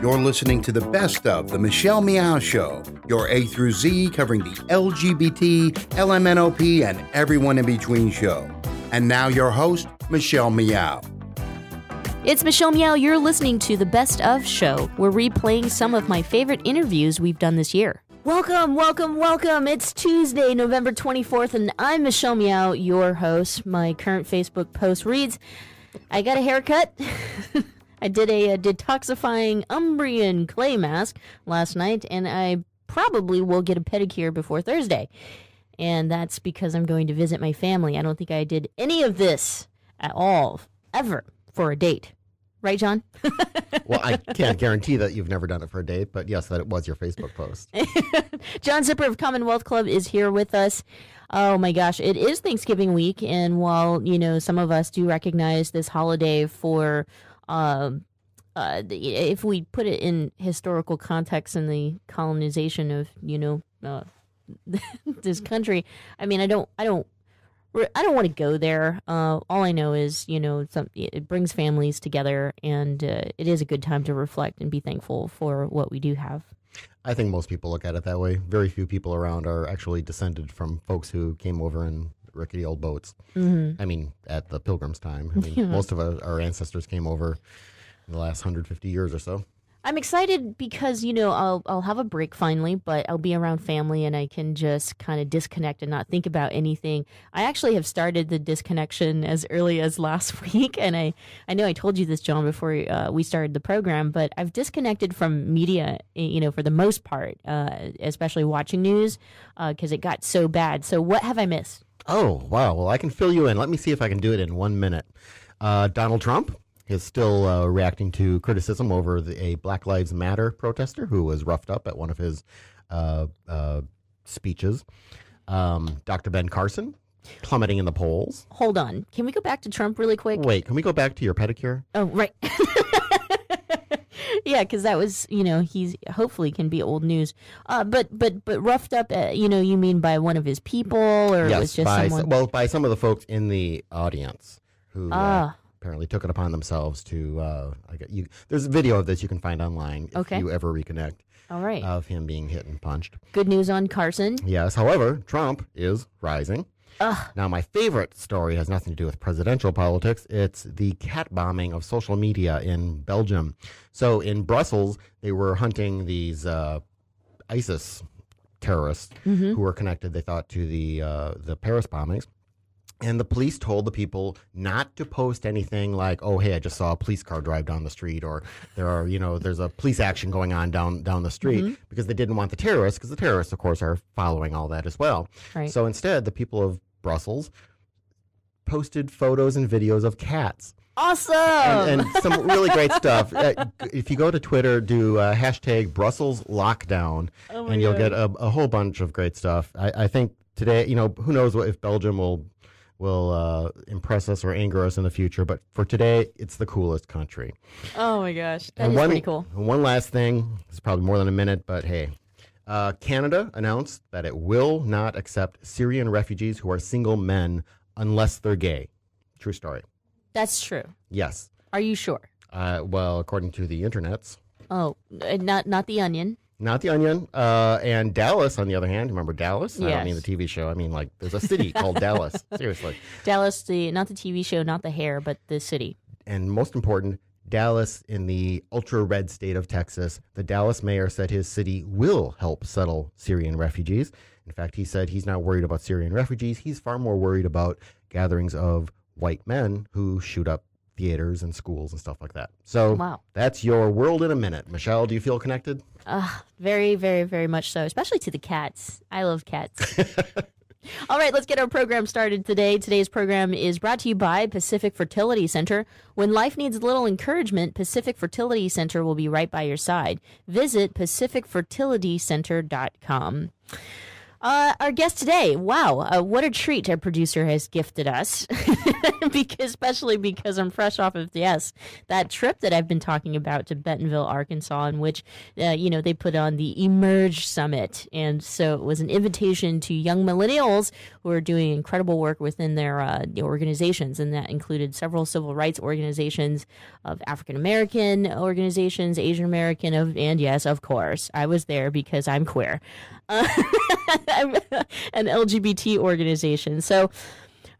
You're listening to the best of the Michelle Meow Show, your A through Z covering the LGBT, LMNOP, and everyone in between show. And now your host, Michelle Meow. It's Michelle Meow. You're listening to the Best of Show. We're replaying some of my favorite interviews we've done this year. Welcome, welcome, welcome. It's Tuesday, November 24th, and I'm Michelle Meow, your host. My current Facebook post reads I got a haircut. I did a, a detoxifying Umbrian clay mask last night, and I probably will get a pedicure before Thursday. And that's because I'm going to visit my family. I don't think I did any of this at all, ever, for a date. Right, John? well, I can't guarantee that you've never done it for a date, but yes, that it was your Facebook post. John Zipper of Commonwealth Club is here with us. Oh my gosh, it is Thanksgiving week, and while you know some of us do recognize this holiday for, um, uh, if we put it in historical context in the colonization of you know uh, this country, I mean, I don't, I don't I don't want to go there. Uh, all I know is, you know, some, it brings families together, and uh, it is a good time to reflect and be thankful for what we do have. I think most people look at it that way. Very few people around are actually descended from folks who came over in rickety old boats. Mm-hmm. I mean, at the Pilgrims' time. I mean, yeah. most of our ancestors came over in the last 150 years or so. I'm excited because you know I'll I'll have a break finally, but I'll be around family and I can just kind of disconnect and not think about anything. I actually have started the disconnection as early as last week, and I I know I told you this, John, before uh, we started the program, but I've disconnected from media, you know, for the most part, uh, especially watching news because uh, it got so bad. So what have I missed? Oh wow! Well, I can fill you in. Let me see if I can do it in one minute. Uh, Donald Trump is still uh, reacting to criticism over the, a Black Lives Matter protester who was roughed up at one of his uh, uh, speeches. Um, Dr. Ben Carson plummeting in the polls. Hold on. Can we go back to Trump really quick? Wait, can we go back to your pedicure? Oh, right. yeah, because that was, you know, he's hopefully can be old news. Uh, but but but roughed up, uh, you know, you mean by one of his people, or yes, it was just by someone? well, by some of the folks in the audience who. Uh, ah apparently took it upon themselves to. Uh, you. There's a video of this you can find online if okay. you ever reconnect. All right. Of him being hit and punched. Good news on Carson. Yes. However, Trump is rising. Ugh. Now, my favorite story has nothing to do with presidential politics. It's the cat bombing of social media in Belgium. So, in Brussels, they were hunting these uh, ISIS terrorists mm-hmm. who were connected, they thought, to the uh, the Paris bombings. And the police told the people not to post anything like, "Oh, hey, I just saw a police car drive down the street," or "There are, you know, there's a police action going on down down the street," mm-hmm. because they didn't want the terrorists, because the terrorists, of course, are following all that as well. Right. So instead, the people of Brussels posted photos and videos of cats. Awesome! And, and some really great stuff. Uh, if you go to Twitter, do uh, hashtag Brussels lockdown, oh and you'll God. get a, a, whole bunch of great stuff. I, I think today, you know, who knows what if Belgium will will uh, impress us or anger us in the future. But for today, it's the coolest country. Oh my gosh, that and is one, pretty cool. One last thing. It's probably more than a minute, but hey. Uh, Canada announced that it will not accept Syrian refugees who are single men unless they're gay. True story. That's true. Yes. Are you sure? Uh, well, according to the internets. Oh, uh, not not the Onion. Not the Onion. Uh, and Dallas, on the other hand, remember Dallas? Yes. I don't mean the TV show. I mean like there's a city called Dallas. Seriously. Dallas, the not the TV show, not the hair, but the city. And most important, Dallas in the ultra red state of Texas. The Dallas mayor said his city will help settle Syrian refugees. In fact, he said he's not worried about Syrian refugees. He's far more worried about gatherings of white men who shoot up theaters and schools and stuff like that. So wow. that's your world in a minute. Michelle, do you feel connected? Uh, very, very, very much so, especially to the cats. I love cats. All right, let's get our program started today. Today's program is brought to you by Pacific Fertility Center. When life needs a little encouragement, Pacific Fertility Center will be right by your side. Visit pacificfertilitycenter.com. Uh, our guest today, wow, uh, what a treat our producer has gifted us, because especially because I'm fresh off of yes that trip that I've been talking about to Bentonville, Arkansas, in which uh, you know they put on the Emerge Summit, and so it was an invitation to young millennials who are doing incredible work within their uh, organizations, and that included several civil rights organizations of African American organizations, Asian American, of and yes, of course, I was there because I'm queer. An LGBT organization. So,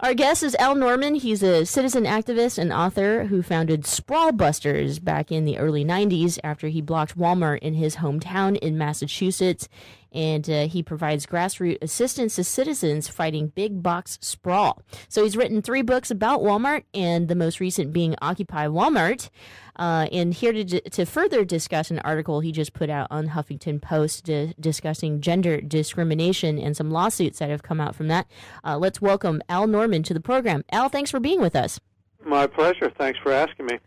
our guest is Al Norman. He's a citizen activist and author who founded Sprawl Busters back in the early 90s after he blocked Walmart in his hometown in Massachusetts and uh, he provides grassroots assistance to citizens fighting big box sprawl. So he's written three books about Walmart, and the most recent being Occupy Walmart. Uh, and here to, to further discuss an article he just put out on Huffington Post di- discussing gender discrimination and some lawsuits that have come out from that, uh, let's welcome Al Norman to the program. Al, thanks for being with us. My pleasure. Thanks for asking me.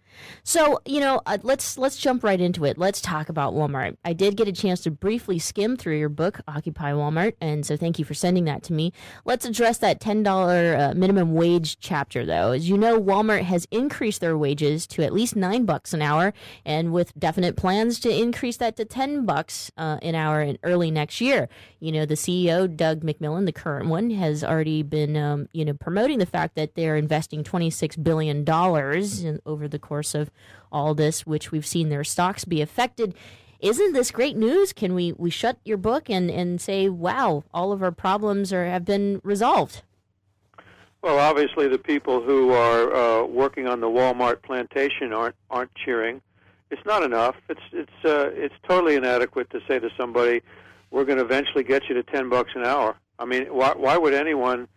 So you know, uh, let's let's jump right into it. Let's talk about Walmart. I did get a chance to briefly skim through your book, Occupy Walmart, and so thank you for sending that to me. Let's address that ten dollar uh, minimum wage chapter, though. As you know, Walmart has increased their wages to at least nine bucks an hour, and with definite plans to increase that to ten bucks uh, an hour in early next year. You know, the CEO Doug McMillon, the current one, has already been um, you know promoting the fact that they're investing twenty six billion dollars over the course course of all this, which we've seen their stocks be affected. Isn't this great news? Can we, we shut your book and, and say, wow, all of our problems are, have been resolved? Well, obviously, the people who are uh, working on the Walmart plantation aren't aren't cheering. It's not enough. It's it's uh, it's totally inadequate to say to somebody, "We're going to eventually get you to ten bucks an hour." I mean, why why would anyone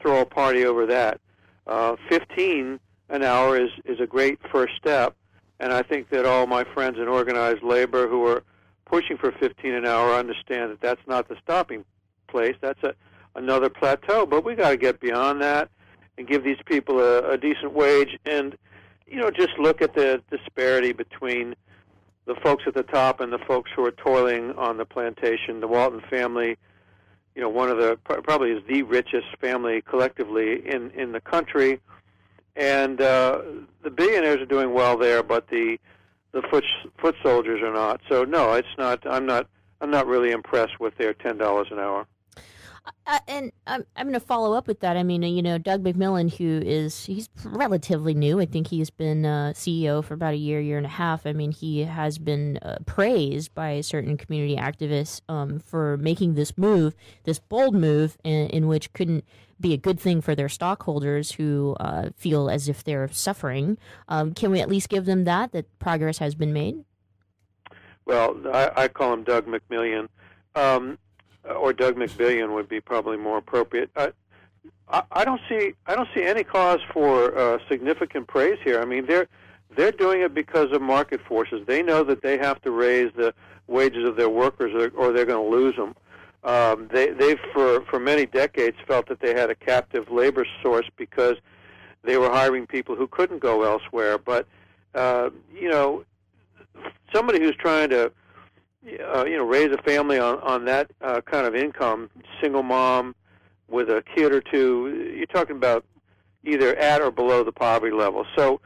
throw a party over that? Uh, Fifteen an hour is, is a great first step. And I think that all my friends in organized labor who are pushing for 15 an hour understand that that's not the stopping place. That's a, another plateau. But we got to get beyond that and give these people a, a decent wage and, you know, just look at the disparity between the folks at the top and the folks who are toiling on the plantation. The Walton family, you know, one of the probably is the richest family collectively in in the country and uh, the billionaires are doing well there, but the the foot foot soldiers are not. So no, it's not. I'm not. I'm not really impressed with their ten dollars an hour. Uh, and I'm, I'm going to follow up with that. I mean, you know, Doug McMillon, who is he's relatively new. I think he's been uh, CEO for about a year, year and a half. I mean, he has been uh, praised by certain community activists um, for making this move, this bold move, in, in which couldn't be a good thing for their stockholders who uh, feel as if they're suffering. Um, can we at least give them that that progress has been made? Well, I, I call him Doug McMillon. um, or Doug McBillion would be probably more appropriate. I, I don't see I don't see any cause for uh, significant praise here. I mean, they're they're doing it because of market forces. They know that they have to raise the wages of their workers, or, or they're going to lose them. Um, they they've for for many decades felt that they had a captive labor source because they were hiring people who couldn't go elsewhere. But uh, you know, somebody who's trying to uh, you know raise a family on on that uh, kind of income, single mom with a kid or two, you're talking about either at or below the poverty level. So,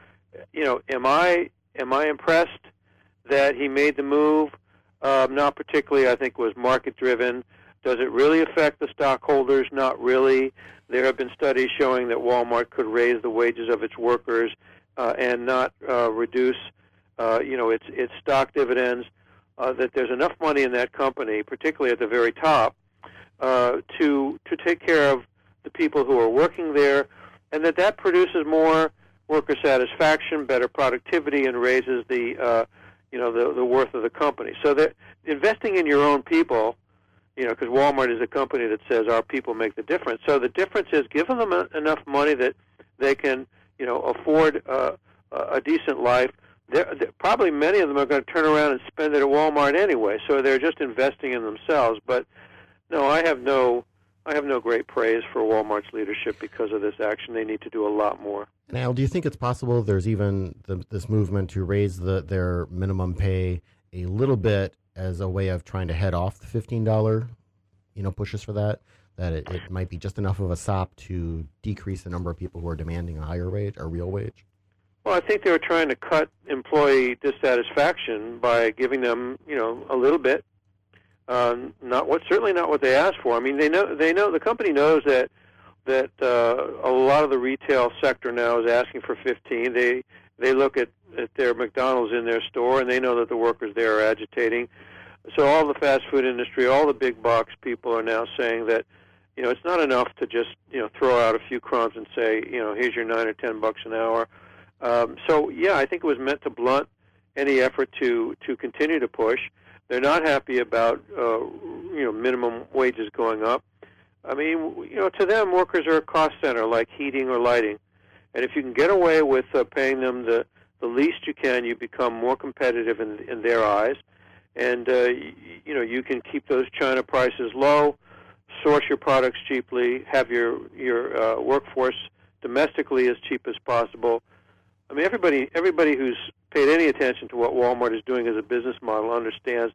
you know, am I am I impressed that he made the move? Um, not particularly. I think it was market driven. Does it really affect the stockholders? Not really. There have been studies showing that Walmart could raise the wages of its workers uh, and not uh, reduce, uh, you know, its its stock dividends. Uh, that there's enough money in that company, particularly at the very top, uh, to to take care of the people who are working there, and that that produces more worker satisfaction, better productivity, and raises the uh, you know the the worth of the company. So that investing in your own people you know, because Walmart is a company that says our people make the difference. So the difference is giving them a, enough money that they can, you know, afford uh, a decent life. They're, they're, probably many of them are going to turn around and spend it at Walmart anyway. So they're just investing in themselves. But no, I have no, I have no great praise for Walmart's leadership because of this action. They need to do a lot more. Now, do you think it's possible there's even the, this movement to raise the, their minimum pay a little bit as a way of trying to head off the fifteen dollar you know, pushes for that. That it, it might be just enough of a sop to decrease the number of people who are demanding a higher wage, a real wage. Well, I think they were trying to cut employee dissatisfaction by giving them, you know, a little bit. Uh, not what, certainly not what they asked for. I mean, they know they know the company knows that that uh, a lot of the retail sector now is asking for 15. They they look at, at their McDonald's in their store and they know that the workers there are agitating. So all the fast food industry, all the big box people are now saying that you know it's not enough to just you know throw out a few crumbs and say you know here's your nine or ten bucks an hour. Um, so yeah, I think it was meant to blunt any effort to to continue to push. They're not happy about uh, you know minimum wages going up. I mean, you know, to them, workers are a cost center like heating or lighting, and if you can get away with uh, paying them the the least you can, you become more competitive in in their eyes, and uh, you, you know you can keep those China prices low, source your products cheaply, have your your uh, workforce domestically as cheap as possible. I mean, everybody everybody who's paid any attention to what Walmart is doing as a business model understands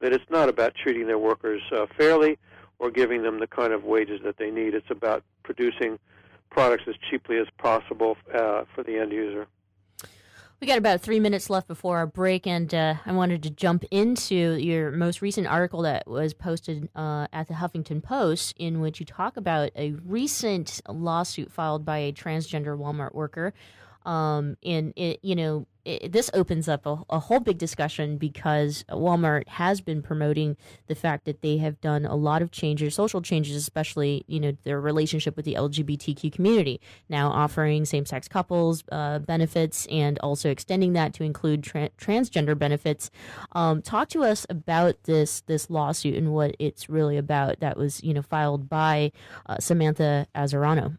that it's not about treating their workers uh, fairly or giving them the kind of wages that they need. It's about producing products as cheaply as possible uh, for the end user. We got about three minutes left before our break, and uh, I wanted to jump into your most recent article that was posted uh, at the Huffington Post, in which you talk about a recent lawsuit filed by a transgender Walmart worker um, and it, you know, it, this opens up a, a, whole big discussion because Walmart has been promoting the fact that they have done a lot of changes, social changes, especially you know their relationship with the LGBTQ community. Now offering same-sex couples uh, benefits and also extending that to include tra- transgender benefits. Um, talk to us about this this lawsuit and what it's really about. That was you know filed by uh, Samantha Azzarano.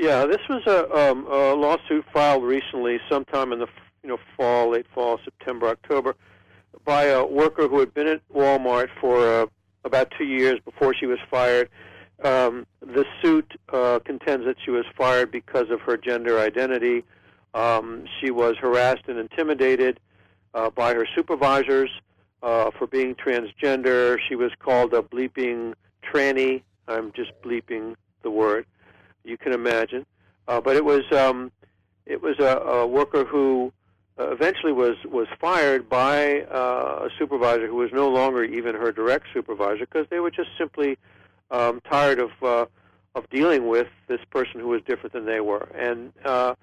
Yeah, this was a, um, a lawsuit filed recently, sometime in the you know fall, late fall, September, October, by a worker who had been at Walmart for uh, about two years before she was fired. Um, the suit uh, contends that she was fired because of her gender identity. Um, she was harassed and intimidated uh, by her supervisors uh, for being transgender. She was called a bleeping tranny. I'm just bleeping the word you can imagine. Uh, but it was um, it was a, a worker who uh, eventually was was fired by uh, a supervisor who was no longer even her direct supervisor because they were just simply um, tired of uh, of dealing with this person who was different than they were. And uh,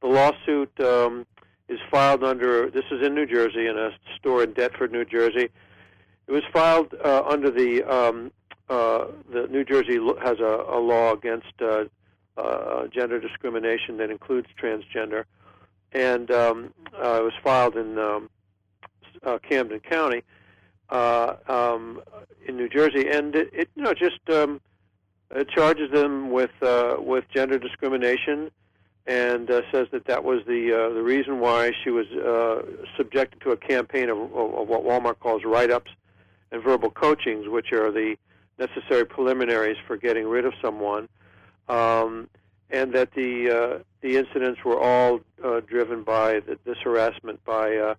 the lawsuit um, is filed under this is in New Jersey in a store in Deptford, New Jersey. It was filed uh, under the um, uh, the New Jersey has a, a law against uh, uh, gender discrimination that includes transgender, and um, uh, it was filed in um, uh, Camden County uh, um, in New Jersey, and it, it you know just um, it charges them with uh, with gender discrimination, and uh, says that that was the uh, the reason why she was uh, subjected to a campaign of, of, what Walmart calls write-ups and verbal coachings, which are the necessary preliminaries for getting rid of someone um, and that the uh, the incidents were all uh, driven by the, this harassment by uh,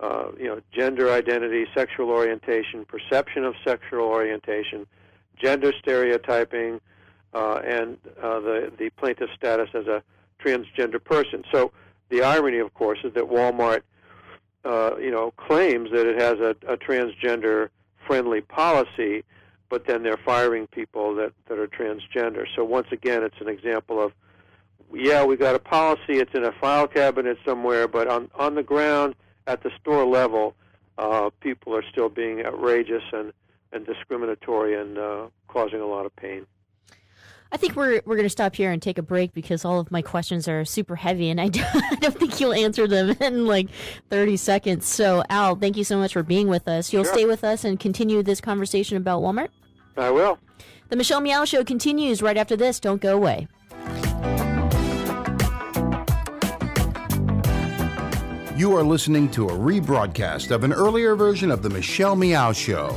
uh, you know gender identity, sexual orientation, perception of sexual orientation, gender stereotyping, uh, and uh, the the plaintiff's status as a transgender person. So the irony, of course, is that Walmart uh, you know claims that it has a, a transgender friendly policy but then they're firing people that, that are transgender. So once again, it's an example of, yeah, we got a policy, it's in a file cabinet somewhere, but on, on the ground, at the store level, uh, people are still being outrageous and, and discriminatory and uh, causing a lot of pain. I think we're we're going to stop here and take a break because all of my questions are super heavy and I don't, think you'll answer them in like 30 seconds. So, Al, thank you so much for being with us. You'll sure. stay with us and continue this conversation about Walmart? I will. The Michelle Meow Show continues right after this. Don't go away. You are listening to a rebroadcast of an earlier version of The Michelle Meow Show.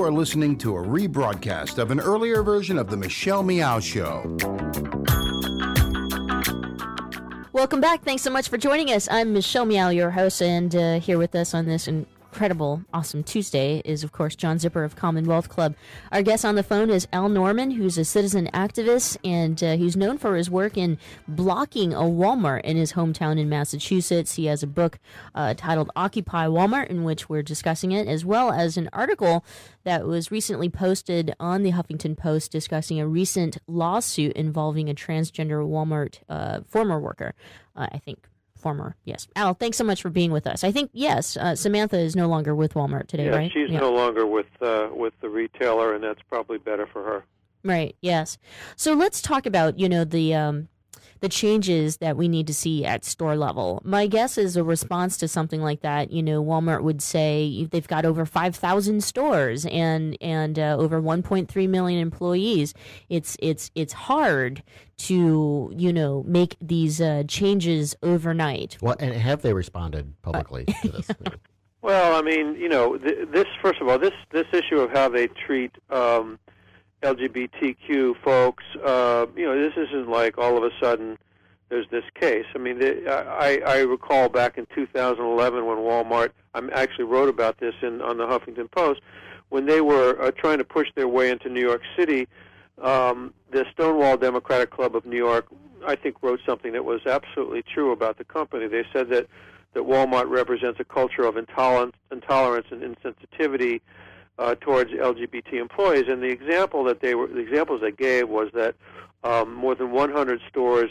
You are listening to a rebroadcast of an earlier version of The Michelle Meow Show. Welcome back. Thanks so much for joining us. I'm Michelle Meow, your host, and uh, here with us on this and incredible, awesome Tuesday is, of course, John Zipper of Commonwealth Club. Our guest on the phone is Al Norman, who's a citizen activist, and uh, he's known for his work in blocking a Walmart in his hometown in Massachusetts. He has a book uh, titled Occupy Walmart, in which we're discussing it, as well as an article that was recently posted on the Huffington Post discussing a recent lawsuit involving a transgender Walmart uh, former worker. Uh, I think former. Yes, Al. Thanks so much for being with us. I think yes, uh, Samantha is no longer with Walmart today, yeah, right? she's yeah. no longer with uh, with the retailer, and that's probably better for her. Right. Yes. So let's talk about you know the um, the changes that we need to see at store level. My guess is a response to something like that. You know, Walmart would say they've got over five thousand stores and and uh, over one point three million employees. It's it's it's hard to you know make these uh, changes overnight. Well, and have they responded publicly to this? Well, I mean, you know, th- this first of all, this this issue of how they treat um, LGBTQ folks, uh, you know, this isn't like all of a sudden there's this case. I mean, the, I I recall back in 2011 when Walmart, I actually wrote about this in on the Huffington Post, when they were uh, trying to push their way into New York City. Um, the Stonewall Democratic Club of New York, I think, wrote something that was absolutely true about the company. They said that that Walmart represents a culture of intolerance, intolerance and insensitivity uh, towards LGBT employees. And the example that they were, the examples they gave was that um, more than 100 stores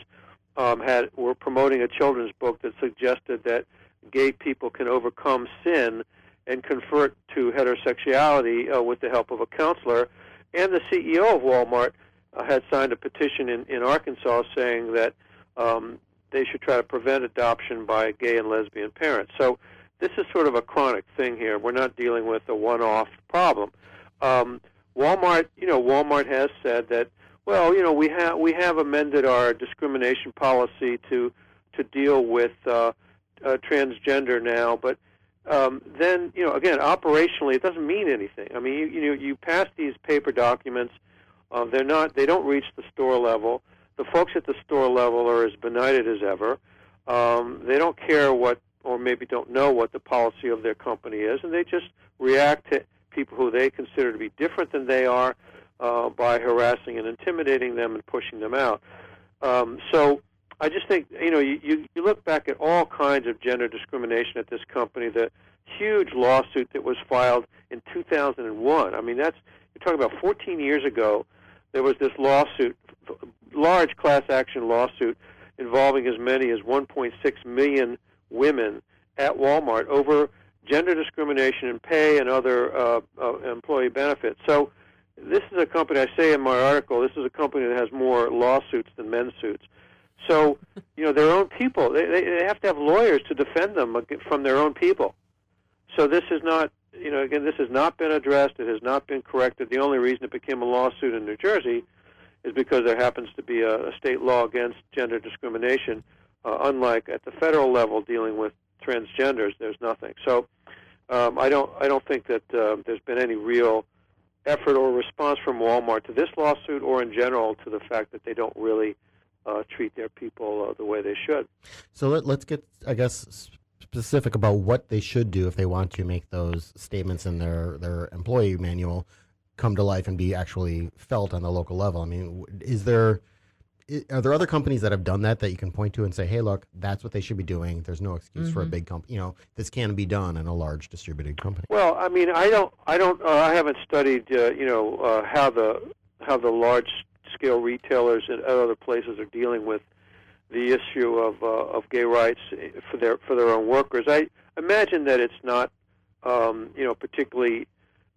um, had were promoting a children's book that suggested that gay people can overcome sin and convert to heterosexuality uh, with the help of a counselor. And the CEO of Walmart uh, had signed a petition in, in Arkansas saying that um, they should try to prevent adoption by gay and lesbian parents. So this is sort of a chronic thing here. We're not dealing with a one-off problem. Um, Walmart, you know, Walmart has said that, well, you know, we have we have amended our discrimination policy to to deal with uh, uh, transgender now, but um, then, you know, again, operationally, it doesn't mean anything. I mean, you you know, you pass these paper documents. Uh, they're not. They don't reach the store level. The folks at the store level are as benighted as ever. Um, they don't care what, or maybe don't know what the policy of their company is, and they just react to people who they consider to be different than they are uh, by harassing and intimidating them and pushing them out. Um, so I just think you know you, you you look back at all kinds of gender discrimination at this company. The huge lawsuit that was filed in 2001. I mean that's you're talking about 14 years ago. There was this lawsuit, large class action lawsuit involving as many as 1.6 million women at Walmart over gender discrimination in pay and other uh, uh, employee benefits. So this is a company, I say in my article, this is a company that has more lawsuits than men's suits. So, you know, their own people, they, they have to have lawyers to defend them from their own people. so this is not, you know, again, this has not been addressed. It has not been corrected. The only reason it became a lawsuit in New Jersey is because there happens to be a, a state law against gender discrimination. Uh, unlike at the federal level dealing with transgenders, there's nothing. So um, I don't I don't think that uh, there's been any real effort or response from Walmart to this lawsuit or in general to the fact that they don't really uh, treat their people uh, the way they should. So let, let's get, I guess, specific about what they should do if they want to make those statements in their, their employee manual come to life and be actually felt on the local level. I mean, is there are there other companies that have done that that you can point to and say, "Hey, look, that's what they should be doing." There's no excuse mm-hmm. for a mm-hmm. big company. You know, this can be done in a large distributed company. Well, I mean, I don't, I don't, uh, I haven't studied, uh, you know, uh, how the how the large scale retailers and other places are dealing with the issue of uh, of gay rights for their for their own workers. I imagine that it's not, um, you know, particularly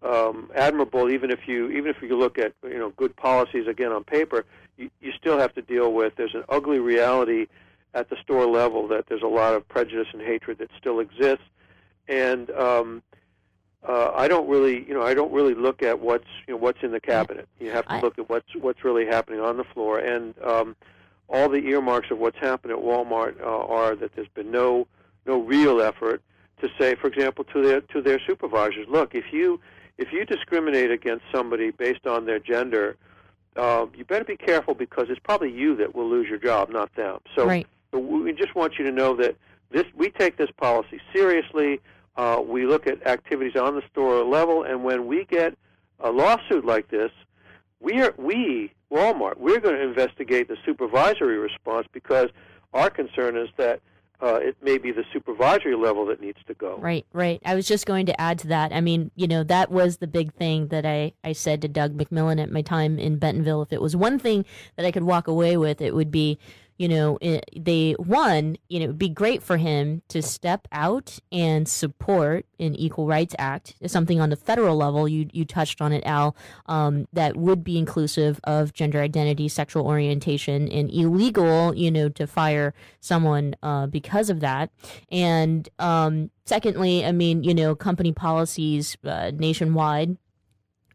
um, admirable. Even if you even if you look at you know good policies again on paper, you, you still have to deal with. There's an ugly reality at the store level that there's a lot of prejudice and hatred that still exists, and um, uh, I don't really, you know, I don't really look at what's, you know, what's in the cabinet. You have to look at what's what's really happening on the floor, and um, all the earmarks of what's happened at Walmart uh, are that there's been no no real effort to say, for example, to their to their supervisors, look, if you if you discriminate against somebody based on their gender, uh, you better be careful because it's probably you that will lose your job, not them. So, right. we just want you to know that this we take this policy seriously. Uh, we look at activities on the store level, and when we get a lawsuit like this, we are we Walmart we're going to investigate the supervisory response because our concern is that uh, it may be the supervisory level that needs to go. Right, right. I was just going to add to that. I mean, you know, that was the big thing that I, I said to Doug McMillon at my time in Bentonville. If it was one thing that I could walk away with, it would be you know, it, they one, you know, it'd be great for him to step out and support an Equal Rights Act, something on the federal level. You you touched on it, Al, um, that would be inclusive of gender identity, sexual orientation, and illegal, you know, to fire someone uh, because of that. And um, secondly, I mean, you know, company policies uh, nationwide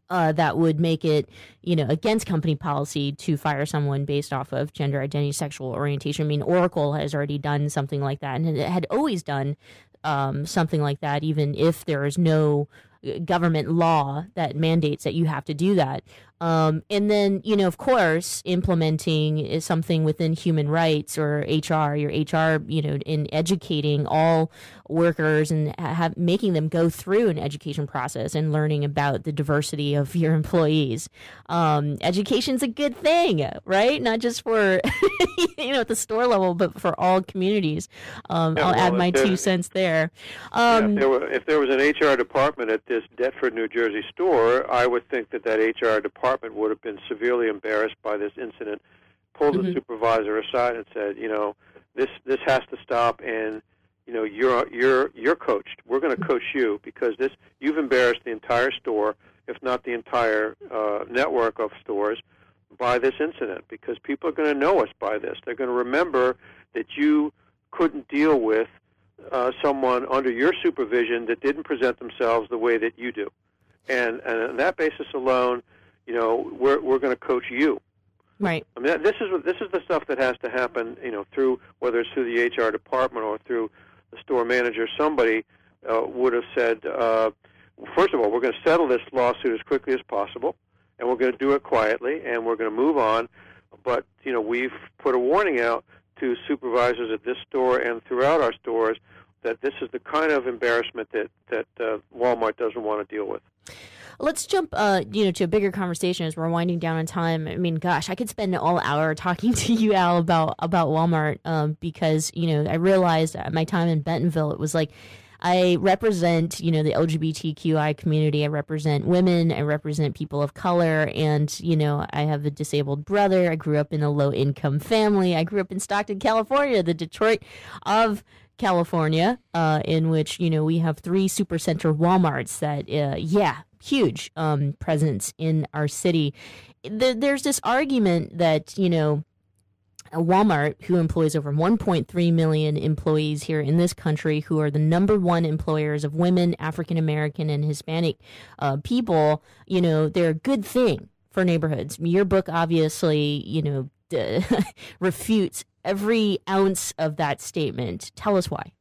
uh, that would make it, you know, against company policy to fire someone based off of gender identity, sexual orientation. I mean, Oracle has already done something like that, and it had always done um, something like that, even if there is no uh, government law that mandates that you have to do that. Um, and then, you know, of course, implementing is something within human rights or HR, your HR, you know, in educating all workers and have, making them go through an education process and learning about the diversity of your employees. Um, education's a good thing, right? Not just for, you know, at the store level, but for all communities. Um, yeah, I'll well, add my two cents there. Um, yeah, if, there were, if there was an HR department at this Deptford, New Jersey store, I would think that that HR department department would have been severely embarrassed by this incident, pulled mm-hmm. the supervisor aside and said, you know, this this has to stop, and you know, you're you're you're coached. We're going to coach you because this you've embarrassed the entire store, if not the entire uh, network of stores, by this incident. Because people are going to know us by this. They're going to remember that you couldn't deal with uh, someone under your supervision that didn't present themselves the way that you do. And, and on that basis alone, you know, we're we're going to coach you. Right. I mean, this is this is the stuff that has to happen. You know, through whether it's through the HR department or through the store manager. Somebody uh, would have said, uh, first of all, we're going to settle this lawsuit as quickly as possible, and we're going to do it quietly, and we're going to move on. But you know, we've put a warning out to supervisors at this store and throughout our stores that this is the kind of embarrassment that that uh, Walmart doesn't want to deal with. Let's jump, uh, you know, to a bigger conversation as we're winding down on time. I mean, gosh, I could spend all hour talking to you, Al, about about Walmart um, because you know I realized at my time in Bentonville, it was like. I represent, you know, the LGBTQI community. I represent women. I represent people of color. And, you know, I have a disabled brother. I grew up in a low income family. I grew up in Stockton, California, the Detroit of California, uh, in which, you know, we have three supercenter Walmarts that, uh, yeah, huge um, presence in our city. The, there's this argument that, you know, Walmart, who employs over 1.3 million employees here in this country, who are the number one employers of women, African American, and Hispanic uh, people, you know, they're a good thing for neighborhoods. Your book obviously, you know, refutes every ounce of that statement. Tell us why.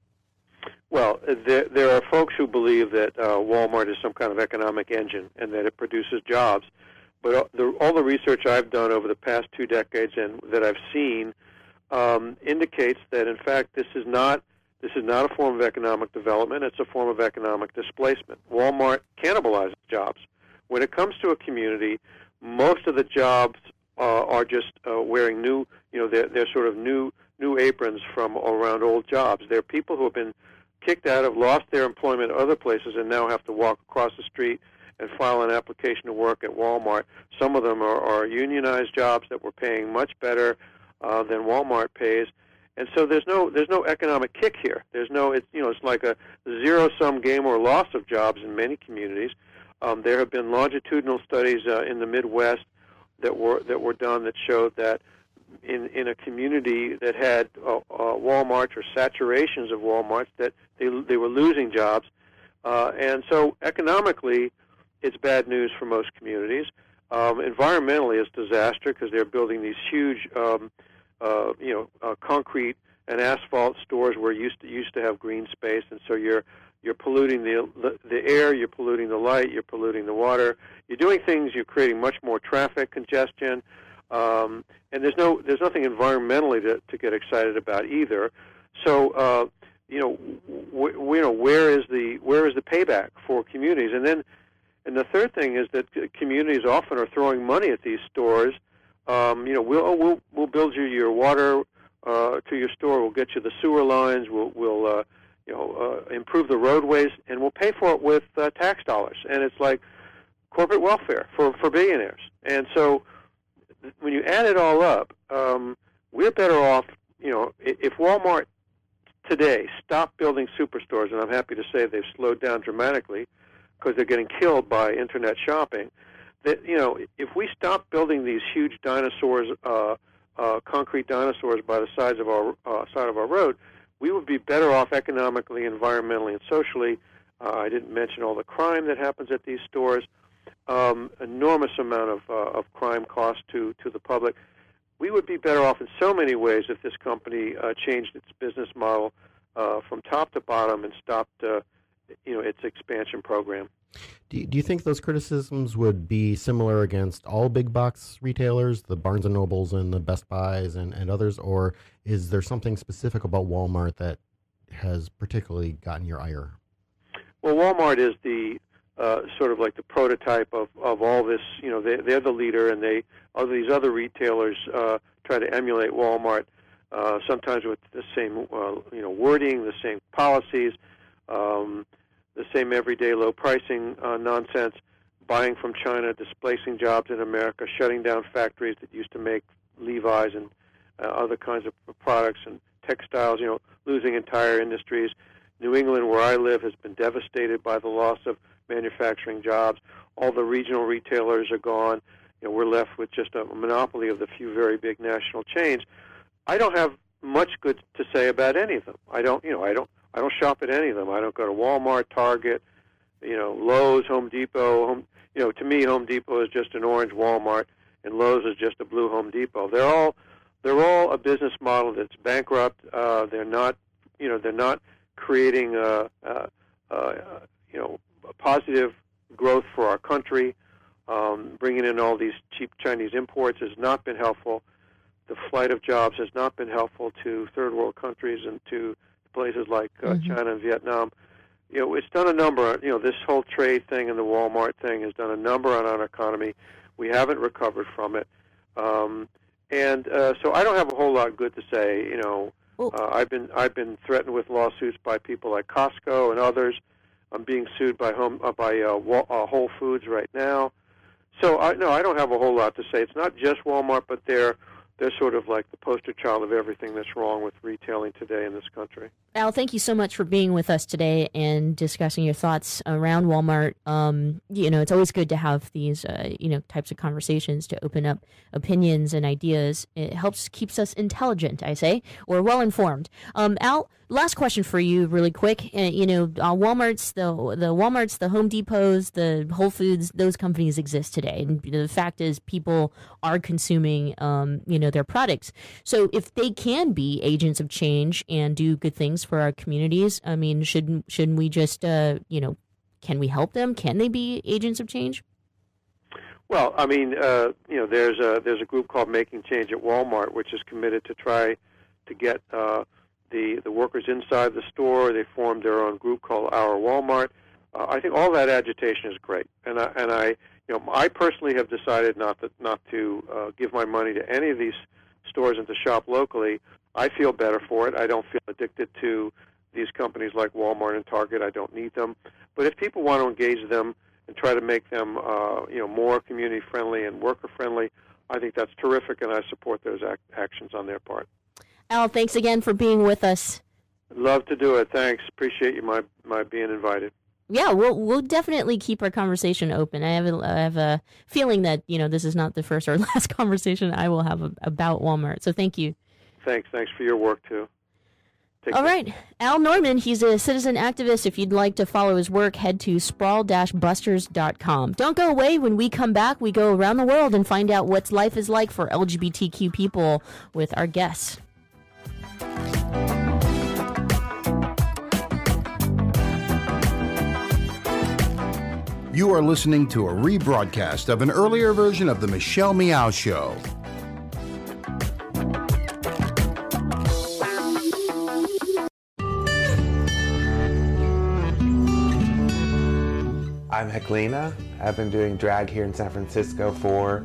Well, there, there are folks who believe that uh, Walmart is some kind of economic engine and that it produces jobs. But all the, all the research I've done over the past two decades and that I've seen um, indicates that, in fact, this is not this is not a form of economic development. It's a form of economic displacement. Walmart cannibalizes jobs. When it comes to a community, most of the jobs uh, are just uh, wearing new, you know, they're, they're sort of new new aprons from around old jobs. They're people who have been kicked out, have lost their employment other places, and now have to walk across the street and file an application to work at Walmart. Some of them are, are unionized jobs that were paying much better uh, than Walmart pays. And so there's no there's no economic kick here. There's no it's you know it's like a zero sum game or loss of jobs in many communities. Um, there have been longitudinal studies uh, in the Midwest that were that were done that showed that in in a community that had uh, uh, Walmarts or saturations of Walmarts that they they were losing jobs, uh, and so economically, it's bad news for most communities. Um, environmentally, it's disaster because they're building these huge, um, uh, you know, uh, concrete and asphalt stores where used to used to have green space, and so you're you're polluting the the air, you're polluting the light, you're polluting the water. You're doing things. You're creating much more traffic congestion, um, and there's no there's nothing environmentally to, to get excited about either. So uh, you know, w- you know where is the where is the payback for communities, and then and the third thing is that communities often are throwing money at these stores. Um, you know, we'll, oh, we'll we'll build you your water uh, to your store. We'll get you the sewer lines. We'll we'll uh, you know uh, improve the roadways, and we'll pay for it with uh, tax dollars. And it's like corporate welfare for for billionaires. And so when you add it all up, um, we're better off. You know, if Walmart today stopped building superstores, and I'm happy to say they've slowed down dramatically because they're getting killed by internet shopping. That you know, if we stop building these huge dinosaurs, uh, uh, concrete dinosaurs by the sides of our uh, side of our road, we would be better off economically, environmentally, and socially. Uh, I didn't mention all the crime that happens at these stores. Um, enormous amount of uh, of crime cost to to the public. We would be better off in so many ways if this company uh, changed its business model uh, from top to bottom and stopped uh, you know its expansion program. Do you, do you think those criticisms would be similar against all big box retailers, the Barnes and Nobles and the Best Buys and, and others, or is there something specific about Walmart that has particularly gotten your ire? Well, Walmart is the uh, sort of like the prototype of, of all this. You know, they, they're the leader, and they all these other retailers uh, try to emulate Walmart. Uh, sometimes with the same, uh, you know, wording, the same policies um, the same everyday low pricing uh, nonsense, buying from China, displacing jobs in America, shutting down factories that used to make Levi's and uh, other kinds of products and textiles, you know, losing entire industries. New England, where I live, has been devastated by the loss of manufacturing jobs. All the regional retailers are gone. You know, we're left with just a monopoly of the few very big national chains. I don't have much good to say about any of them. I don't, you know, I don't I don't shop at any of them. I don't go to Walmart, Target, you know, Lowe's, Home Depot. Home, you know, to me, Home Depot is just an orange Walmart, and Lowe's is just a blue Home Depot. They're all they're all a business model that's bankrupt. Uh, they're not, you know, they're not creating, uh, uh, uh, you know, positive growth for our country. Um, bringing in all these cheap Chinese imports has not been helpful. The flight of jobs has not been helpful to third world countries and to places like uh, mm-hmm. China and Vietnam. You know, it's done a number. You know, this whole trade thing and the Walmart thing has done a number on our economy. We haven't recovered from it, um, and uh, so I don't have a whole lot good to say. You know, uh, I've been I've been threatened with lawsuits by people like Costco and others. I'm being sued by home uh, by uh, Wa- uh, Whole Foods right now. So I no, I don't have a whole lot to say. It's not just Walmart, but they're they're sort of like the poster child of everything that's wrong with retailing today in this country. Al, thank you so much for being with us today and discussing your thoughts around Walmart. Um, you know, it's always good to have these, uh, you know, types of conversations to open up opinions and ideas. It helps keeps us intelligent, I say, or well informed. Um, Al, last question for you, really quick. Uh, you know, uh, Walmart's, the the Walmart's, the Home Depots, the Whole Foods, those companies exist today, and the fact is, people are consuming, um, you know, their products. So if they can be agents of change and do good things for our communities, I mean, shouldn't shouldn't we just, uh, you know, can we help them? Can they be agents of change? Well, I mean, uh, you know, there's a there's a group called Making Change at Walmart, which is committed to try to get uh, the the workers inside the store. They formed their own group called Our Walmart. Uh, I think all that agitation is great, and I, and I, you know, I personally have decided not to not to uh, give my money to any of these stores and to shop locally. I feel better for it. I don't feel addicted to these companies like Walmart and Target. I don't need them. But if people want to engage them and try to make them, uh, you know, more community friendly and worker friendly, I think that's terrific, and I support those ac- actions on their part. Al, thanks again for being with us. Love to do it. Thanks. Appreciate you my my being invited. Yeah, we'll we'll definitely keep our conversation open. I have a, I have a feeling that you know this is not the first or last conversation I will have about Walmart. So thank you. Thanks. Thanks for your work too. Take All care. right, Al Norman, he's a citizen activist. If you'd like to follow his work, head to sprawl-busters.com. Don't go away. When we come back, we go around the world and find out what life is like for LGBTQ people with our guests. You are listening to a rebroadcast of an earlier version of The Michelle Meow Show. I'm Heklina. I've been doing drag here in San Francisco for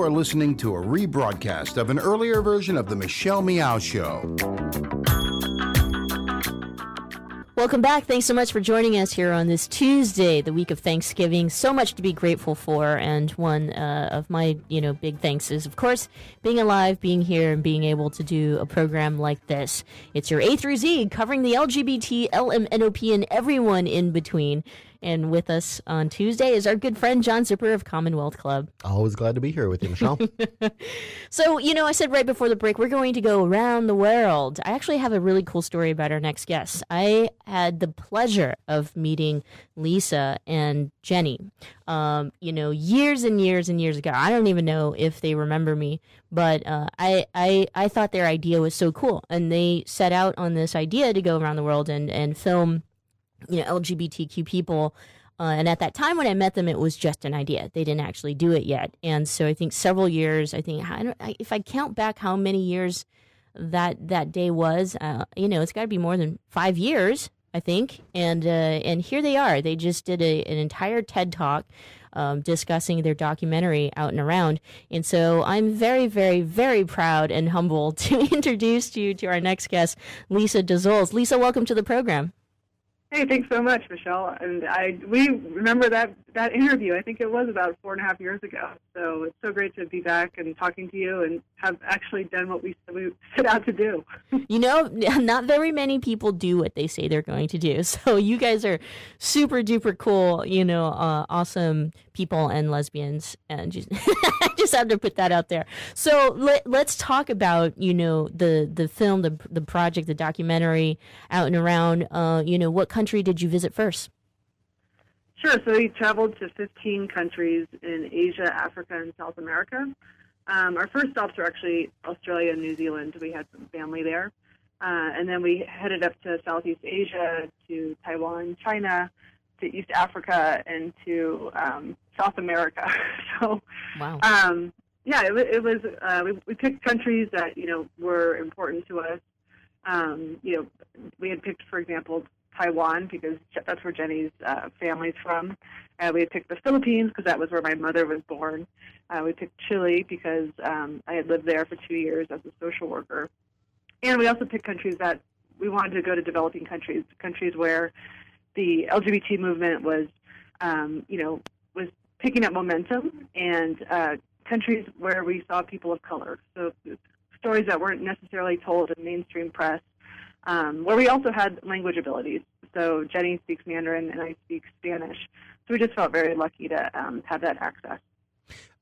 You are listening to a rebroadcast of an earlier version of The Michelle Meow Show. Welcome back. Thanks so much for joining us here on this Tuesday, the week of Thanksgiving. So much to be grateful for, and one uh, of my, you know, big thanks is, of course, being alive, being here, and being able to do a program like this. It's your A through Z, covering the LGBT, LMNOP, and everyone in between. And with us on Tuesday is our good friend John Zipper of Commonwealth Club. Always glad to be here with you, Michelle. so, you know, I said right before the break, we're going to go around the world. I actually have a really cool story about our next guest. I had the pleasure of meeting Lisa and Jenni, um, you know, years and years and years ago. I don't even know if they remember me, but uh, I, I, I thought their idea was so cool. And they set out on this idea to go around the world and, and film you know LGBTQ people. Uh, and at that time when I met them, it was just an idea. They didn't actually do it yet. And so I think several years. I think I I, if I count back how many years that that day was, uh, you know, it's got to be more than five years. I think, and uh, and here they are. They just did a, an entire TED talk um, discussing their documentary out and around. And so I'm very, very, very proud and humble to introduce you to our next guest, Lisa Dazols. Lisa, welcome to the program. Hey, thanks so much, Michelle. And I we remember that that interview. I think it was about four and a half years ago. So it's so great to be back and talking to you and have actually done what we we set out to do. you know, not very many people do what they say they're going to do. So you guys are super duper cool. You know, uh, awesome people and lesbians, and just just have to put that out there. So let, let's talk about you know the the film, the the project, the documentary out and around. Uh, you know, what country did you visit first? Sure. So we traveled to 15 countries in Asia, Africa, and South America. Um, our first stops were actually Australia and New Zealand. We had some family there. Uh, and then we headed up to Southeast Asia, to Taiwan, China, to East Africa, and to um, South America. so, wow. Um, yeah, it, it was. Uh, we, we picked countries that you know were important to us. Um, you know, we had picked, for example, Taiwan because that's where Jenni's uh, family's from. Uh, we had picked the Philippines because that was where my mother was born. Uh, we picked Chile because um, I had lived there for two years as a social worker. And we also picked countries that we wanted to go to developing countries, countries where the LGBT movement was, um, you know, was picking up momentum, and uh, countries where we saw people of color. So stories that weren't necessarily told in mainstream press, um, where we also had language abilities. So Jenni speaks Mandarin and I speak Spanish. So we just felt very lucky to um, have that access.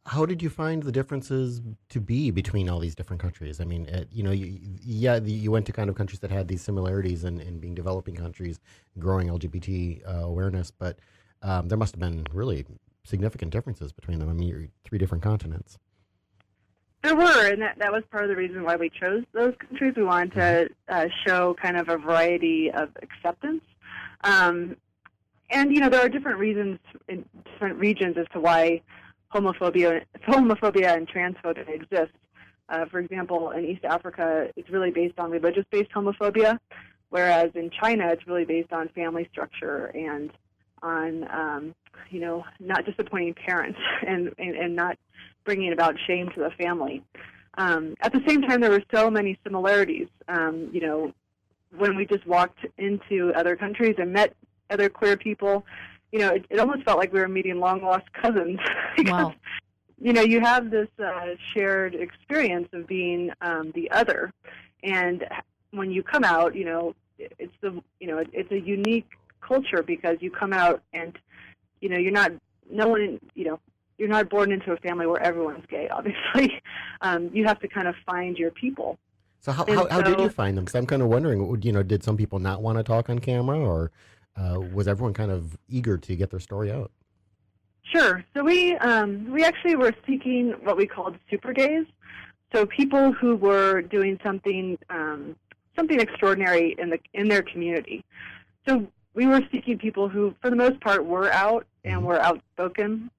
How did you find the differences to be between all these different countries? I mean, it, you know, you, yeah, you went to kind of countries that had these similarities in, in being developing countries, growing LGBT uh, awareness, but um, there must have been really significant differences between them. I mean, you're three different continents. There were, and that, that was part of the reason why we chose those countries. We wanted to mm-hmm. uh, show kind of a variety of acceptance. Um, and, you know, there are different reasons in different regions as to why homophobia, homophobia and transphobia exist. Uh, for example, in East Africa, it's really based on religious-based homophobia, whereas in China, it's really based on family structure and on, um, you know, not disappointing parents and, and, and not bringing about shame to the family. Um, at the same time, there were so many similarities. Um, you know, when we just walked into other countries and met other queer people, you know, it, it almost felt like we were meeting long lost cousins. because, wow. You know, you have this uh, shared experience of being um, the other, and when you come out, you know, it's the you know it's a unique culture because you come out and you know you're not no one you know you're not born into a family where everyone's gay. Obviously, um, you have to kind of find your people. So how, how, how, did you find them? Because I'm kind of wondering, you know, did some people not want to talk on camera, or uh, was everyone kind of eager to get their story out? Sure. So we um, we actually were seeking what we called super gays. So people who were doing something um, something extraordinary in the in their community. So we were seeking people who, for the most part, were out and mm-hmm. were outspoken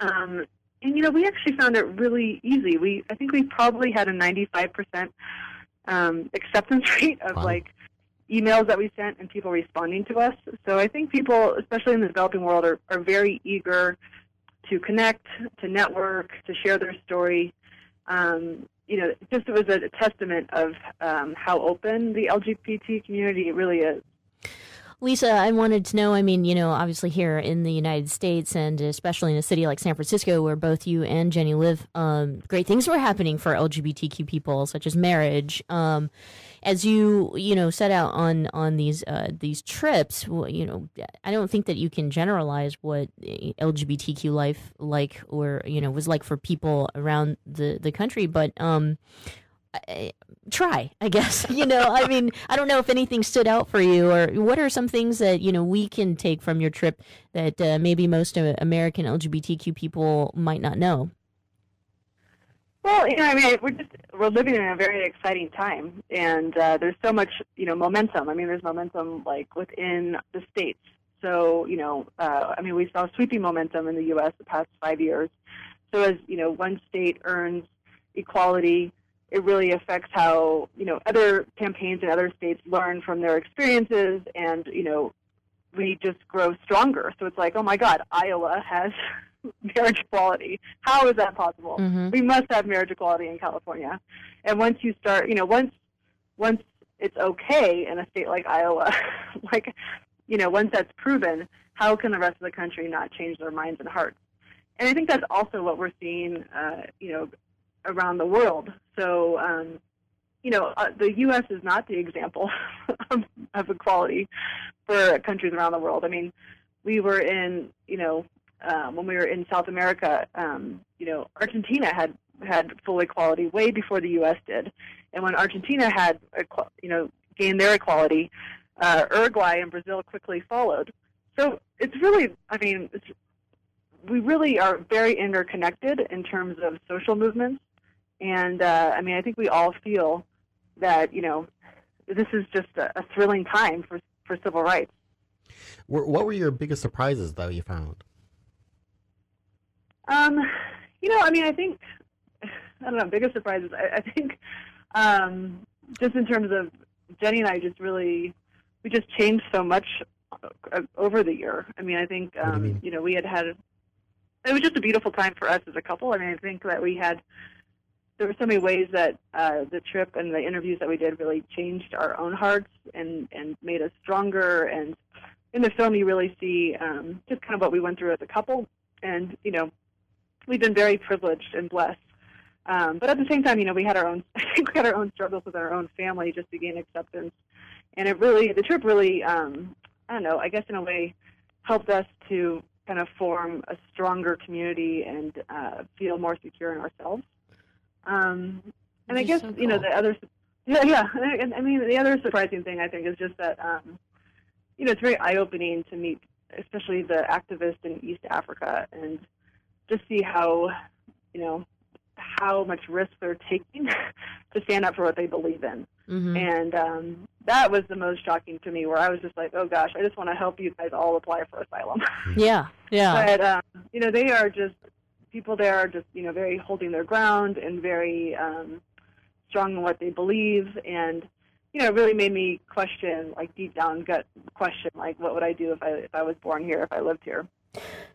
um, and you know, we actually found it really easy. We I think we probably had a 95% um, acceptance rate of wow. like emails that we sent and people responding to us. So I think people, especially in the developing world, are, are very eager to connect, to network, to share their story. Um, you know, just it was a testament of um, how open the LGBT community really is. Lisa, I wanted to know. I mean, you know, obviously here in the United States, and especially in a city like San Francisco, where both you and Jenni live, um, great things were happening for LGBTQ people, such as marriage. Um, as you you know set out on on these uh, these trips, well, you know, I don't think that you can generalize what LGBTQ life like or you know was like for people around the the country, but um, try, I guess. you know, I mean, I don't know if anything stood out for you, or what are some things that you know we can take from your trip that uh, maybe most uh, American LGBTQ people might not know. Well, you know, I mean, we're just we're living in a very exciting time, and uh, there's so much, you know, momentum. I mean, there's momentum like within the states. So, you know, uh, I mean, we saw sweeping momentum in the U.S. the past five years. So, as you know, one state earns equality, it really affects how you know other campaigns in other states learn from their experiences, and you know, we just grow stronger. So it's like, oh my God, Iowa has marriage equality. How is that possible? Mhm. We must have marriage equality in California. And once you start, you know, once once it's okay in a state like Iowa, like you know, once that's proven, how can the rest of the country not change their minds and hearts? And I think that's also what we're seeing, uh, you know, around the world. So, um, you know, uh, the U.S. is not the example of, equality for countries around the world. I mean, we were in, you know, um, when we were in South America, um, you know, Argentina had had full equality way before the U.S. did, and when Argentina had, you know, gained their equality, uh, Uruguay and Brazil quickly followed. So it's really, I mean, we really are very interconnected in terms of social movements, and uh, I mean, I think we all feel that you know, this is just a, a thrilling time for for civil rights. What were your biggest surprises, though, you found? Um, you know, I mean, I think I don't know. Biggest surprises. I, I think um, just in terms of Jenni and I, just really we just changed so much uh, over the year. I mean, I think you um, mean? you know we had had it was just a beautiful time for us as a couple. I mean, I think that we had there were so many ways that uh, the trip and the interviews that we did really changed our own hearts and and made us stronger. And in the film, you really see um, just kind of what we went through as a couple. And you know, we've been very privileged and blessed. Um, but at the same time, you know, we had our own we had our own struggles with our own family just to gain acceptance. And it really the trip really um, I don't know, I guess in a way helped us to kind of form a stronger community and uh, feel more secure in ourselves. Um, and I guess so you know the other yeah yeah I mean the other surprising thing I think is just that um, you know it's very eye opening to meet especially the activists in East Africa and just see how you know how much risk they're taking to stand up for what they believe in. hmm And um, that was the most shocking to me, where I was just like, "Oh gosh, I just want to help you guys all apply for asylum." Yeah, yeah. but um, you know, they are just people there are just you know very holding their ground and very um, strong in what they believe, and you know, it really made me question, like deep down gut question, like what would I do if I if I was born here, if I lived here.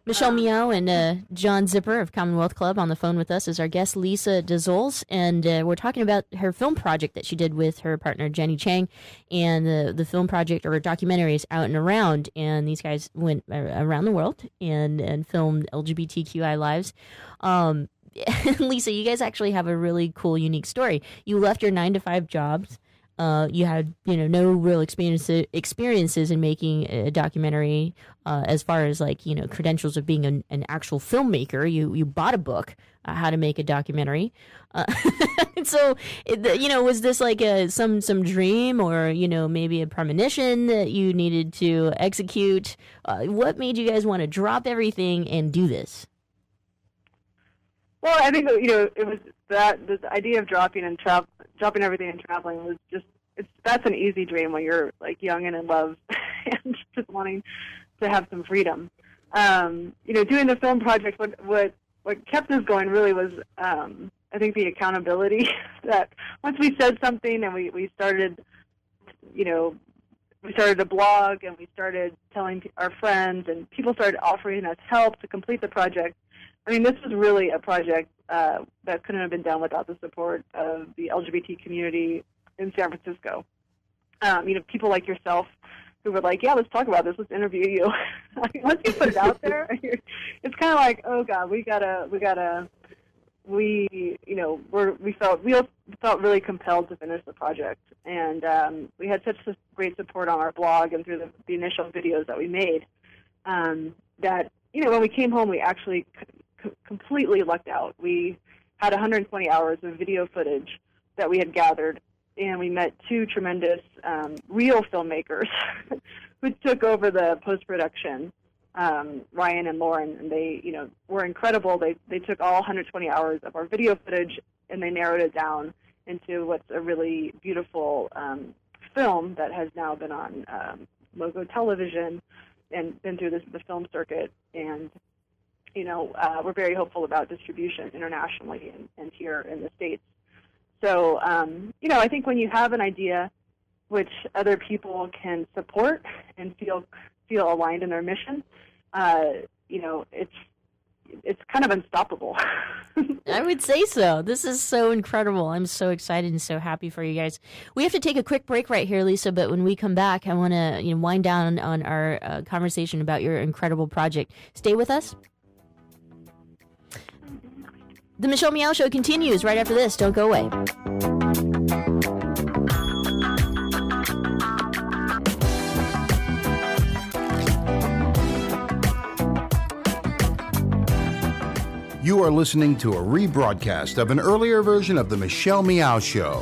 Michelle Meow and uh, John Zipper of Commonwealth Club on the phone with us is our guest, Lisa Dazols, and uh, we're talking about her film project that she did with her partner Jenni Chang, and the the film project or documentary is out and around, and these guys went around the world and and filmed LGBTQI lives. Um, Lisa, you guys actually have a really cool, unique story. You left your nine to five jobs. Uh, you had you know no real experience experiences in making a documentary uh, as far as like you know credentials of being an, an actual filmmaker. You you bought a book uh, how to make a documentary. Uh, so it, you know was this like a some some dream or you know maybe a premonition that you needed to execute? Uh, what made you guys want to drop everything and do this? Well, I think you know it was that this idea of dropping and tra- dropping everything and traveling was just it's that's an easy dream when you're like young and in love and just wanting to have some freedom. Um, you know, doing the film project, what what what kept us going really was um, I think the accountability that once we said something and we we started, you know. We started a blog and we started telling our friends, and people started offering us help to complete the project. I mean, this was really a project uh, that couldn't have been done without the support of the LGBT community in San Francisco. Um, you know, people like yourself who were like, "Yeah, let's talk about this. Let's interview you." Once you put it out there, it's kind of like, "Oh God, we gotta, we gotta." We, you know, we're, we felt we felt really compelled to finish the project, and um, we had such great support on our blog and through the, the initial videos that we made um, that you know when we came home, we actually completely lucked out. We had 120 hours of video footage that we had gathered, and we met two tremendous um, real filmmakers who took over the post production. Um, Ryan and Lauren, and they, you know, were incredible. They they took all 120 hours of our video footage and they narrowed it down into what's a really beautiful um, film that has now been on um, logo television and been through this, the film circuit. And you know, uh, we're very hopeful about distribution internationally and, and here in the states. So um, you know, I think when you have an idea which other people can support and feel feel aligned in their mission, uh, you know, it's it's kind of unstoppable. I would say so. This is so incredible. I'm so excited and so happy for you guys. We have to take a quick break right here, Lisa. But when we come back, I want to you know wind down on our uh, conversation about your incredible project. Stay with us. The Michelle Meow Show continues right after this. Don't go away. You are listening to a rebroadcast of an earlier version of The Michelle Meow Show.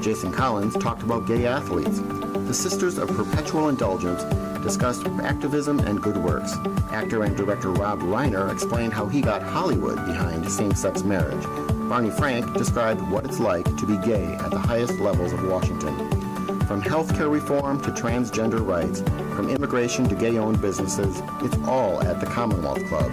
Jason Collins talked about gay athletes. The Sisters of Perpetual Indulgence discussed activism and good works. Actor and director Rob Reiner explained how he got Hollywood behind same-sex marriage. Barney Frank described what it's like to be gay at the highest levels of Washington. From healthcare reform to transgender rights, from immigration to gay-owned businesses, it's all at the Commonwealth Club.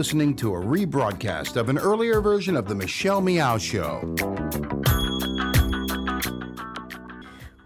Listening to a rebroadcast of an earlier version of The Michelle Meow Show.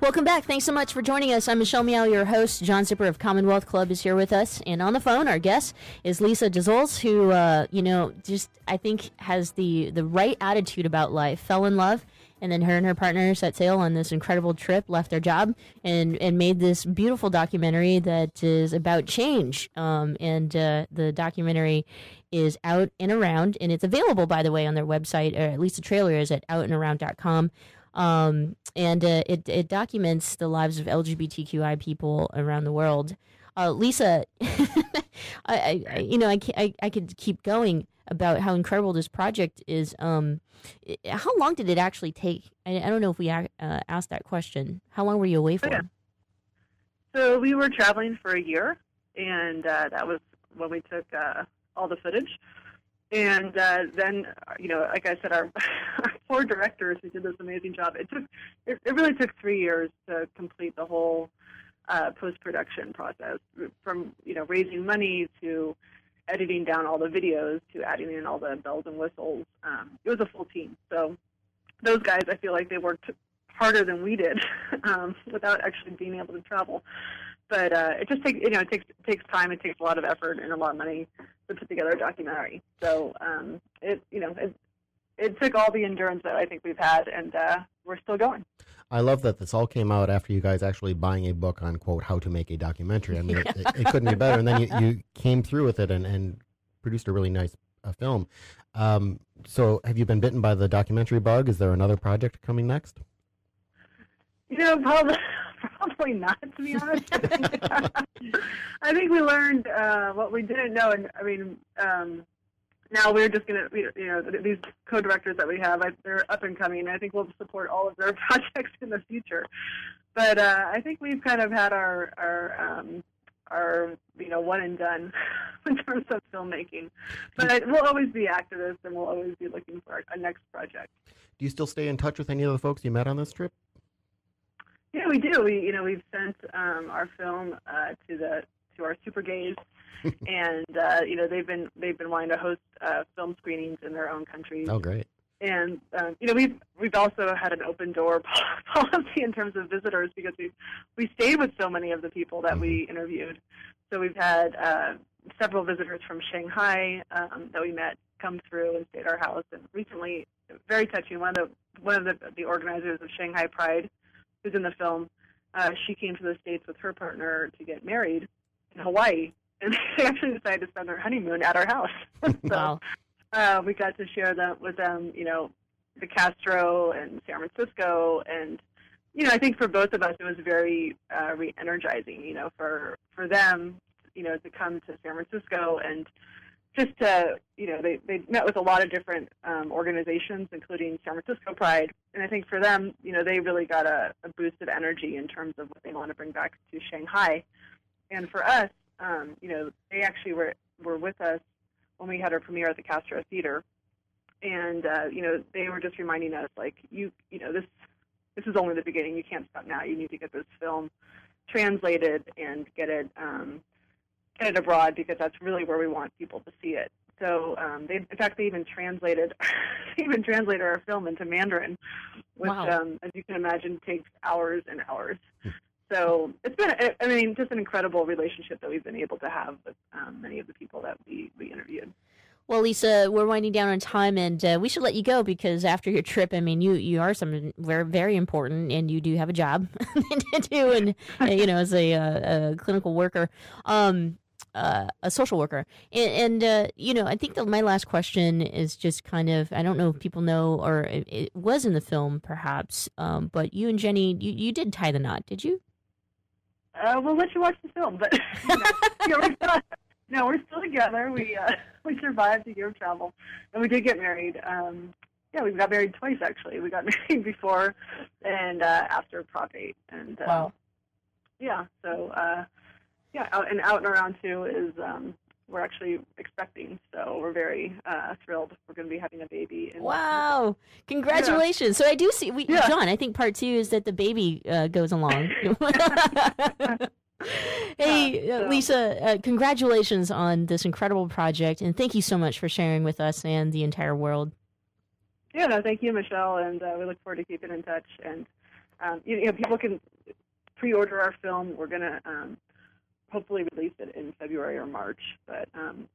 Welcome back. Thanks so much for joining us. I'm Michelle Meow, your host. John Zipper of Commonwealth Club is here with us. And on the phone, our guest is Lisa Dazols, who, uh, you know, just, I think, has the, the right attitude about life. Fell in love, and then her and her partner set sail on this incredible trip, left their job, and, and made this beautiful documentary that is about change. Um, and uh, the documentary is out and around, and it's available, by the way, on their website, or at least the trailer is at outandaround.com. Um, and uh, it, it documents the lives of LGBTQI people around the world. Uh, Lisa, I, I, you know, I, I, I could keep going about how incredible this project is. Um, how long did it actually take? I, I don't know if we uh, asked that question. How long were you away for? So we were traveling for a year, and uh, that was when we took uh, all the footage. And uh, then, you know, like I said, our, our four directors who did this amazing job. It took, it, it really took three years to complete the whole uh, post-production process, from you know raising money to editing down all the videos to adding in all the bells and whistles. Um, it was a full team. So those guys, I feel like they worked harder than we did um, without actually being able to travel. But uh, it just takes you know it takes it takes time, it takes a lot of effort and a lot of money to put together a documentary. So um, it you know it it took all the endurance that I think we've had, and uh, we're still going. I love that this all came out after you guys actually buying a book on quote how to make a documentary. I mean, it, it, it, couldn't be better. And then you, you came through with it and, and produced a really nice uh, film. Um, so, have you been bitten by the documentary bug? Is there another project coming next? You know, probably Probably not, to be honest. I think we learned uh, what we didn't know, and I mean, um, now we're just going to, you know, these co-directors that we have, I, they're up and coming. I think we'll support all of their projects in the future. But uh, I think we've kind of had our our um, our you know one and done in terms of filmmaking. But we'll always be activists, and we'll always be looking for a next project. Do you still stay in touch with any of the folks you met on this trip? Yeah, we do. We you know we've sent um, our film uh, to the to our super gays, and uh, you know they've been they've been wanting to host uh, film screenings in their own countries. Oh, great! And um, you know we've we've also had an open door policy in terms of visitors because we we stayed with so many of the people that we Mm-hmm. interviewed. So we've had uh, several visitors from Shanghai um, that we met come through and stayed at our house. And recently, very touching, one of the one of the, the organizers of Shanghai Pride, who's in the film, uh, she came to the states with her partner to get married in Hawaii, and they actually decided to spend their honeymoon at our house. so, Wow. uh, we got to share that with them, you know, the Castro and San Francisco, and you know, I think for both of us, it was very uh, re-energizing. You know, for for them, you know, to come to San Francisco and just to, you know, they they met with a lot of different um, organizations, including San Francisco Pride, and I think for them, you know, they really got a, a boost of energy in terms of what they want to bring back to Shanghai, and for us, um, you know, they actually were were with us when we had our premiere at the Castro Theater, and uh, you know, they were just reminding us like, you you know, this this is only the beginning. You can't stop now. You need to get this film translated and get it um, it abroad because that's really where we want people to see it. So um, they, in fact, they even translated they even translated our film into Mandarin, which, Wow. um, as you can imagine, takes hours and hours. So it's been, I- mean, just an incredible relationship that we've been able to have with um, many of the people that we, we interviewed. Well, Lisa, we're winding down on time, and uh, we should let you go because after your trip, I mean, you you are someone very very important, and you do have a job to do, and you know, as a, uh, a clinical worker, um, uh, a social worker, and, and uh, you know, I think that my last question is just kind of I don't know if people know or it, it was in the film perhaps, um, but you and Jenni, you, you did tie the knot, did you? Uh, we'll let you watch the film, but you know, yeah, we're still, no, we're still together. We uh, we survived a year of travel, and we did get married. Um, yeah, we got married twice actually. We got married before and uh, after Prop 8, and uh, Wow. yeah, so uh, yeah, out and out and around too is um, we're actually expecting, so we're very uh, thrilled. We're going to be having a baby. In Wow! Congratulations. So I do see. We, Yeah. John, I think part two is that the baby uh, goes along. hey, Yeah, uh, so- Lisa, uh, congratulations on this incredible project, and thank you so much for sharing with us and the entire world. Yeah, no, thank you, Michelle, and uh, we look forward to keeping in touch. And um, you, you know, people can pre-order our film. We're gonna um, hopefully release it in February or March. But um,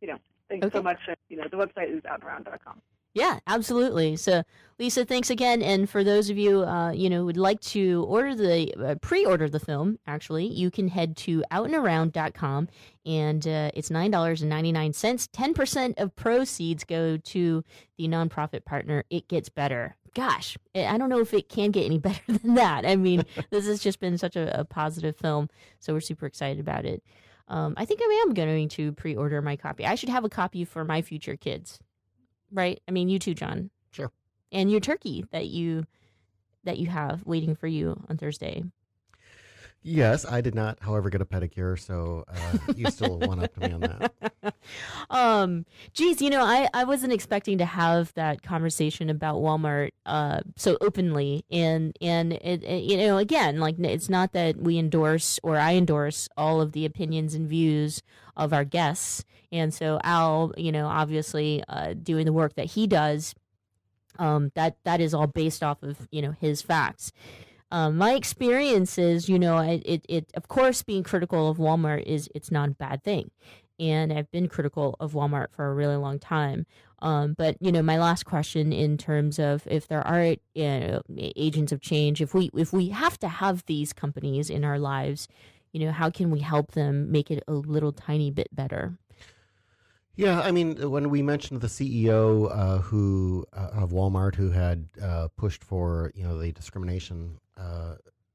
you know, thanks Okay. so much. You know, the website is outandaround.com. Yeah, absolutely. So, Lisa, thanks again. And for those of you, uh, you know, would like to order the uh, pre-order the film, actually, you can head to outandaround.com, and uh, it's nine dollars and ninety nine cents. Ten percent of proceeds go to the nonprofit partner. It gets better. Gosh, I I don't know if it can get any better than that. I mean, this has just been such a, a positive film, so we're super excited about it. Um, I think I am going to pre-order my copy. I should have a copy for my future kids right? I mean, you too, John. Sure. And your turkey that you that you have waiting for you on Thursday. Yes, I did not, however, get a pedicure, so uh, you still one up to me on that. um, geez, you know, I, I wasn't expecting to have that conversation about Walmart uh, so openly, and and it, it, you know, again, like it's not that we endorse or I endorse all of the opinions and views of our guests, and so Al, you know, obviously uh, doing the work that he does, um, that that is all based off of you know his facts. Um, my experience is, you know, it, it, it, of course, being critical of Walmart is, it's not a bad thing. And I've been critical of Walmart for a really long time. Um, but, you know, my last question in terms of if there are you know, agents of change, if we, if we have to have these companies in our lives, you know, how can we help them make it a little tiny bit better? Yeah, I mean, when we mentioned the CEO uh, who uh, of Walmart who had uh, pushed for you know the discrimination uh,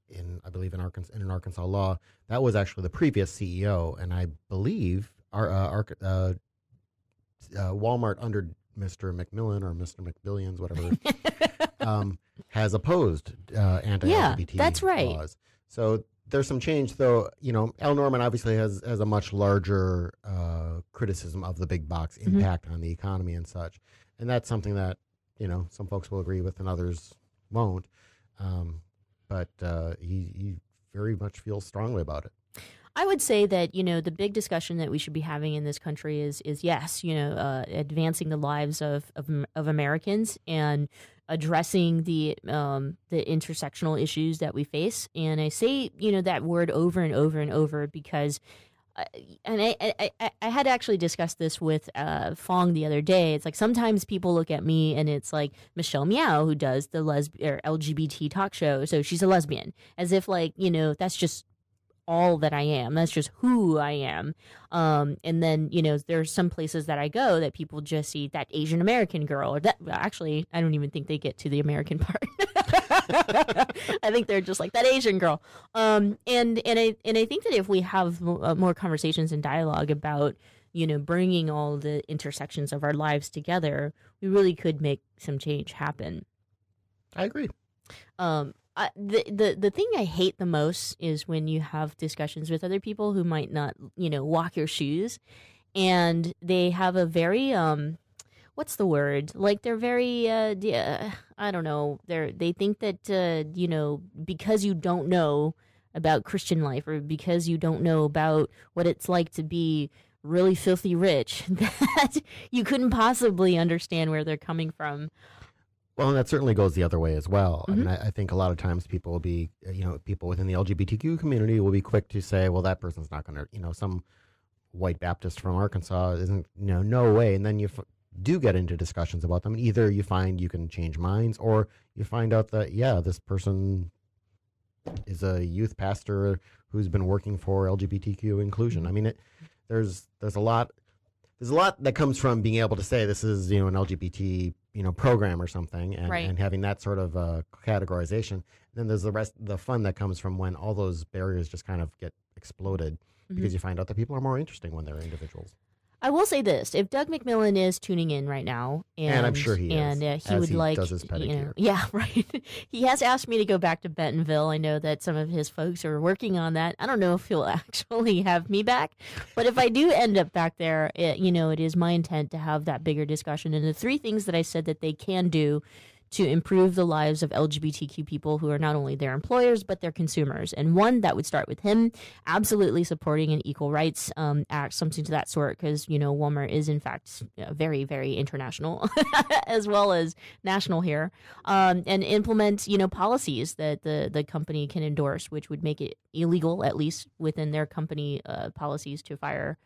in I believe in Arkansas in an Arkansas law. That was actually the previous CEO, and I believe our, uh, our uh, uh, Walmart under Mr. McMillon or Mr. McBillions, whatever, um, has opposed uh, anti-LGBT Yeah, that's right. laws. So there's some change, though. You know, Al Norman obviously has has a much larger uh, criticism of the big box Mhm. impact on the economy and such, and that's something that you know some folks will agree with and others won't. Um, but uh, he, he very much feels strongly about it. I would say that you know the big discussion that we should be having in this country is is yes, you know, uh, advancing the lives of, of of Americans and addressing the um, the intersectional issues that we face. And I say you know that word over and over and over because. Uh, and I, I, I, had actually discussed this with uh, Fong the other day. It's like sometimes people look at me and it's like Michelle Meow who does the lesb or LGBT talk show, so she's a lesbian, as if like you know that's just all that I am. That's just who I am. Um, and then you know, there's some places that I go that people just see that Asian American girl, or that. Actually, I don't even think they get to the American part. I think they're just like that Asian girl. Um, and and I and I think that if we have uh, more conversations and dialogue about you know bringing all the intersections of our lives together, we really could make some change happen. I agree. Um, The the the thing I hate the most is when you have discussions with other people who might not, you know, walk your shoes, and they have a very um, what's the word? Like they're very uh, uh I don't know. They're they think that uh, you know because you don't know about Christian life or because you don't know about what it's like to be really filthy rich that you couldn't possibly understand where they're coming from. Well, and that certainly goes the other way as well. I Mm-hmm. mean, I, I think a lot of times people will be, uh, you know, people within the LGBTQ community will be quick to say, well, that person's not going to, you know, some white Baptist from Arkansas isn't, you know, no way. And then you f- do get into discussions about them. And Either you find you can change minds or you find out that, yeah, this person is a youth pastor who's been working for LGBTQ inclusion. I mean, it, there's, there's a lot, there's a lot that comes from being able to say this is, you know, an LGBT, you know, program or something and, Right. and having that sort of uh, categorization. then there's the rest, the fun that comes from when all those barriers just kind of get exploded Mhm. because you find out that people are more interesting when they're individuals. I will say this: if Doug McMillon is tuning in right now, and, And I'm sure he is, and uh, he would he like, you know, yeah, right. he has asked me to go back to Bentonville. I know that some of his folks are working on that. I don't know if he'll actually have me back, but if I do end up back there, it, you know, it is my intent to have that bigger discussion. And the three things that I said that they can do to improve the lives of LGBTQ people who are not only their employers but their consumers. And one that would start with him absolutely supporting an equal rights um, act, something to that sort, because you know Walmart is in fact uh, very, very international as well as national here, um, and implement you know policies that the the company can endorse, which would make it illegal at least within their company uh, policies to fire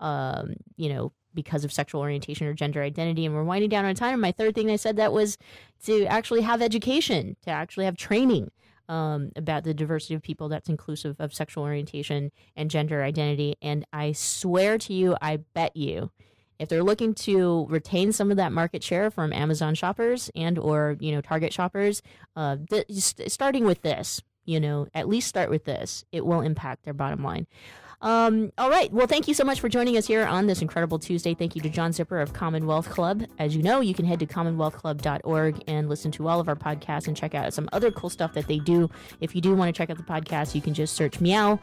um, you know, because of sexual orientation or gender identity. And we're winding down on time. My third thing I said that was to actually have education, to actually have training um, about the diversity of people that's inclusive of sexual orientation and gender identity. And I swear to you, I bet you. If they're looking to retain some of that market share from Amazon shoppers and or you know Target shoppers, uh, th- starting with this, you know, at least start with this, it will impact their bottom line. Um, all right. Well, thank you so much for joining us here on this incredible Tuesday. Thank you to John Zipper of Commonwealth Club. As you know, you can head to commonwealthclub.org and listen to all of our podcasts and check out some other cool stuff that they do. If you do want to check out the podcast, you can just search Meow.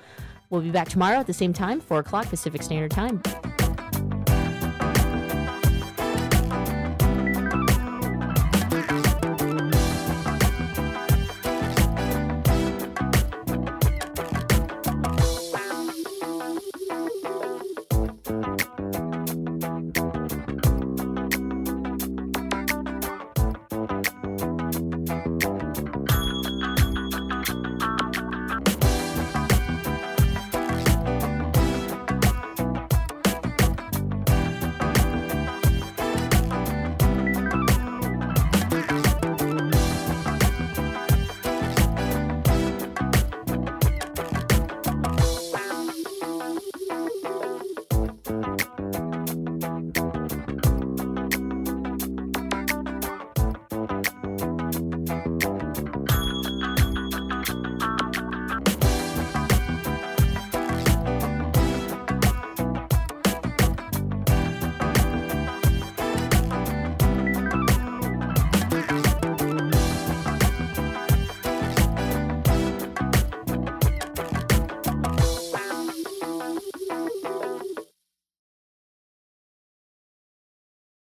We'll be back tomorrow at the same time, 4 o'clock Pacific Standard Time.